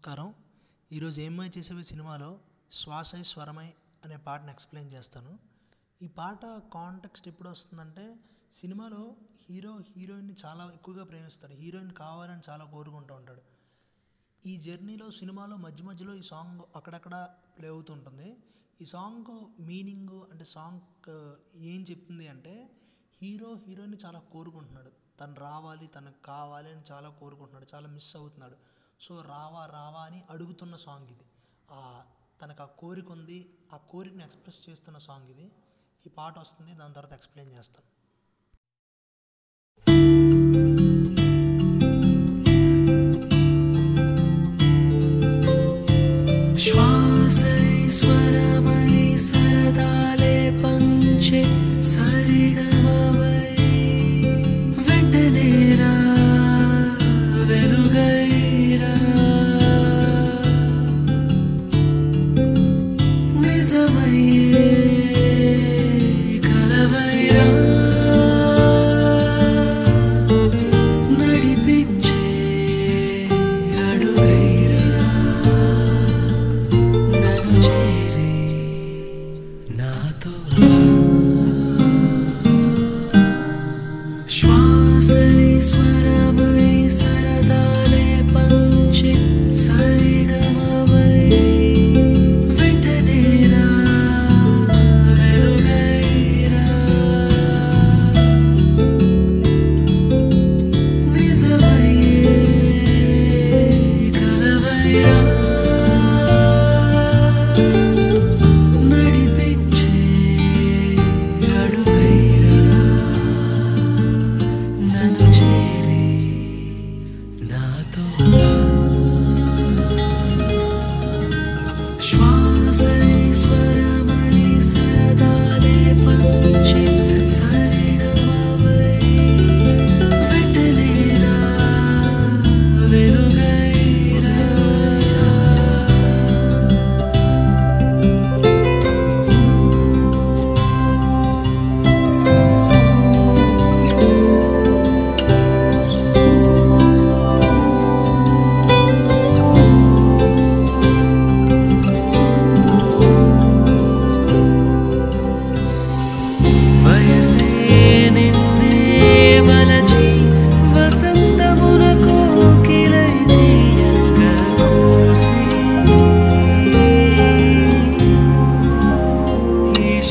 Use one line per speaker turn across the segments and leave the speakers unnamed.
నమస్కారం. ఈరోజు ఏమై చేసేవి సినిమాలో శ్వాసై స్వరమై అనే పాటను ఎక్స్ప్లెయిన్ చేస్తాను. ఈ పాట కాంటెక్స్ట్ ఎప్పుడు వస్తుందంటే సినిమాలో హీరో హీరోయిన్ని చాలా ఎక్కువగా ప్రేమిస్తాడు. హీరోయిన్ కావాలని చాలా కోరుకుంటూ ఉంటాడు. ఈ జర్నీలో సినిమాలో మధ్య మధ్యలో ఈ సాంగ్ అక్కడక్కడ ప్లే అవుతుంటుంది ఈ సాంగ్ మీనింగ్ అంటే సాంగ్ ఏం చెప్తుంది అంటే హీరో హీరోయిన్ చాలా కోరుకుంటున్నాడు. తను రావాలి తనకు కావాలి అని చాలా కోరుకుంటున్నాడు. చాలా మిస్ అవుతున్నాడు. సో రావా రావా అని అడుగుతున్న సాంగ్ ఇది. తనకు ఆ కోరిక ఉంది ఆ కోరికని ఎక్స్ప్రెస్ చేస్తున్న సాంగ్ ఇది. ఈ పాట వస్తుంది దాని తర్వాత ఎక్స్ప్లెయిన్ చేస్తాను.
శ్వాసై స్వరమై సరదాలే పంచే నాతో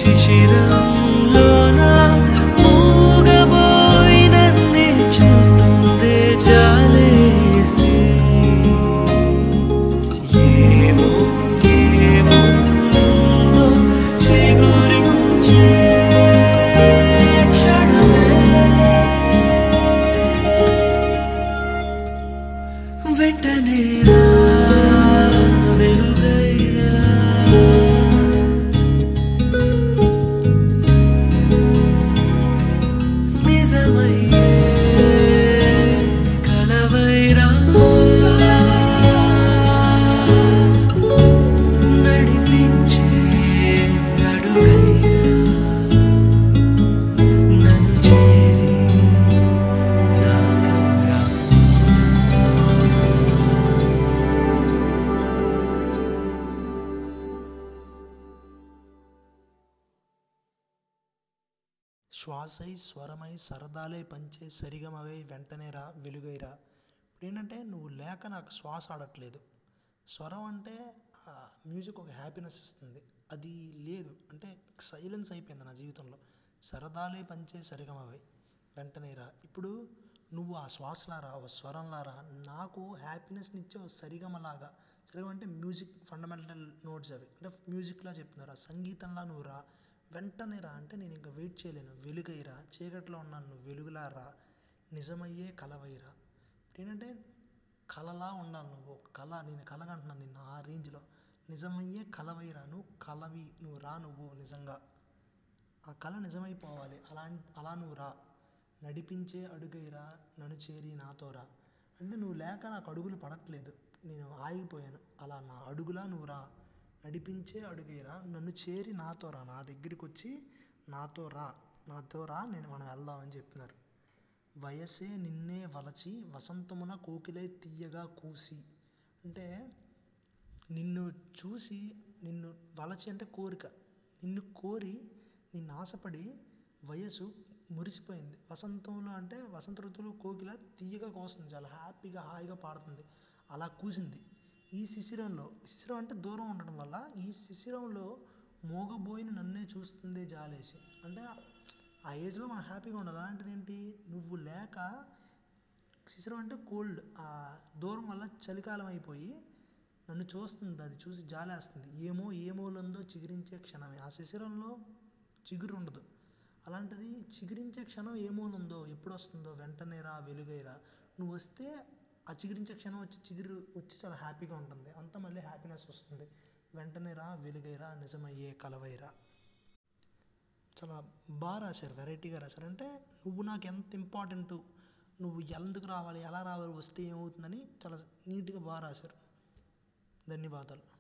శిశిరంలోన మూగబోయి చూస్తుందే జాలేసి. ఏమో ఏమో ఉందో చిగురించే వెంటనే రా.
శ్వాసై స్వరమై సరదాలే పంచే సరిగమవై వెంటనే రా వెలుగైరా ఇప్పుడు ఏంటంటే నువ్వు లేక నాకు శ్వాస ఆడట్లేదు. స్వరం అంటే మ్యూజిక్ ఒక హ్యాపీనెస్ ఇస్తుంది. అది లేదు. అంటే సైలెన్స్ అయిపోయింది నా జీవితంలో. సరదాలే పంచే సరిగమవై వెంటనే రా. ఇప్పుడు నువ్వు ఆ శ్వాసలారా ఒక స్వరంలారా నాకు హ్యాపీనెస్నిచ్చే ఓ సరిగమలాగా సరిగమ అంటే మ్యూజిక్ ఫండమెంటల్ నోట్స్ అవి. అంటే మ్యూజిక్లా చెప్తున్నారా. సంగీతంలా నువ్వు రా. వెంటనే రా అంటే నేను ఇంకా వెయిట్ చేయలేను. వెలుగైరా. చీకట్లో ఉన్నాను నువ్వు వెలుగులా రా. నిజమయ్యే కలవైరా ఏంటంటే కలలా ఉండాలి నువ్వు. కళ నేను కలగంటున్నాను నిన్ను ఆ రేంజ్లో. నిజమయ్యే కలవైరా నువ్వు కలవి నువ్వు రా నువ్వు నిజంగా. ఆ కళ నిజమైపోవాలి. అలా అలా నువ్వు రా. నడిపించే అడుగైరా. నన్ను చేరి నాతో రా. అంటే నువ్వు లేక నాకు అడుగులు పడట్లేదు. నేను ఆగిపోయాను. అలా నా అడుగులా నువ్వు రా. నడిపించే అడుగేరా నన్ను చేరి నాతో రా నా దగ్గరికి వచ్చి నాతో రా నాతో రా నేను మనం వెళ్దాం అని చెప్తున్నారు వయసే నిన్నే వలచి వసంతమున కోకిలే తీయగా కూసి. అంటే నిన్ను చూసి నిన్ను వలచి అంటే కోరిక. నిన్ను కోరి నిన్ను ఆశపడి వయసు మురిసిపోయింది. వసంతంలో అంటే వసంత ఋతువులో కోకిల తీయగా కోస్తుంది చాలా హ్యాపీగా హాయిగా పాడుతుంది. అలా కూసింది. ఈ శిశిరంలో శిశిరం అంటే దూరం ఉండడం వల్ల ఈ శిశిరంలో మోగబోయిన నన్నే చూస్తుందే జాలేసి. అంటే ఆ ఏజ్లో మనం హ్యాపీగా ఉండాలి. అలాంటిది ఏంటి? నువ్వు లేక శిశిరం అంటే కోల్డ్. ఆ దూరం వల్ల చలికాలం అయిపోయి నన్ను చూస్తుంది. అది చూసి జాలేస్తుంది. ఏమో ఏమోలందో చిగురించే క్షణమే. ఆ శిశిరంలో చిగురు ఉండదు. అలాంటిది చిగురించే క్షణం ఏమోనుందో ఎప్పుడు వస్తుందో వెంటనే రా వెలుగైరా నువ్వు వస్తే ఆ చిగురించే క్షణం వచ్చి చిగురు వచ్చి చాలా హ్యాపీగా ఉంటుంది. అంతా మళ్ళీ హ్యాపీనెస్ వస్తుంది. వెంటనే రా వెలుగైరా నిజమయ్యే కలవైరా. చాలా బాగా రాశారు వెరైటీగా రాశారు. అంటే నువ్వు నాకు ఎంత ఇంపార్టెంట్ నువ్వు ఎందుకు రావాలి ఎలా రావాలి వస్తే ఏమవుతుందని చాలా నీట్గా బాగా రాశారు. ధన్యవాదాలు.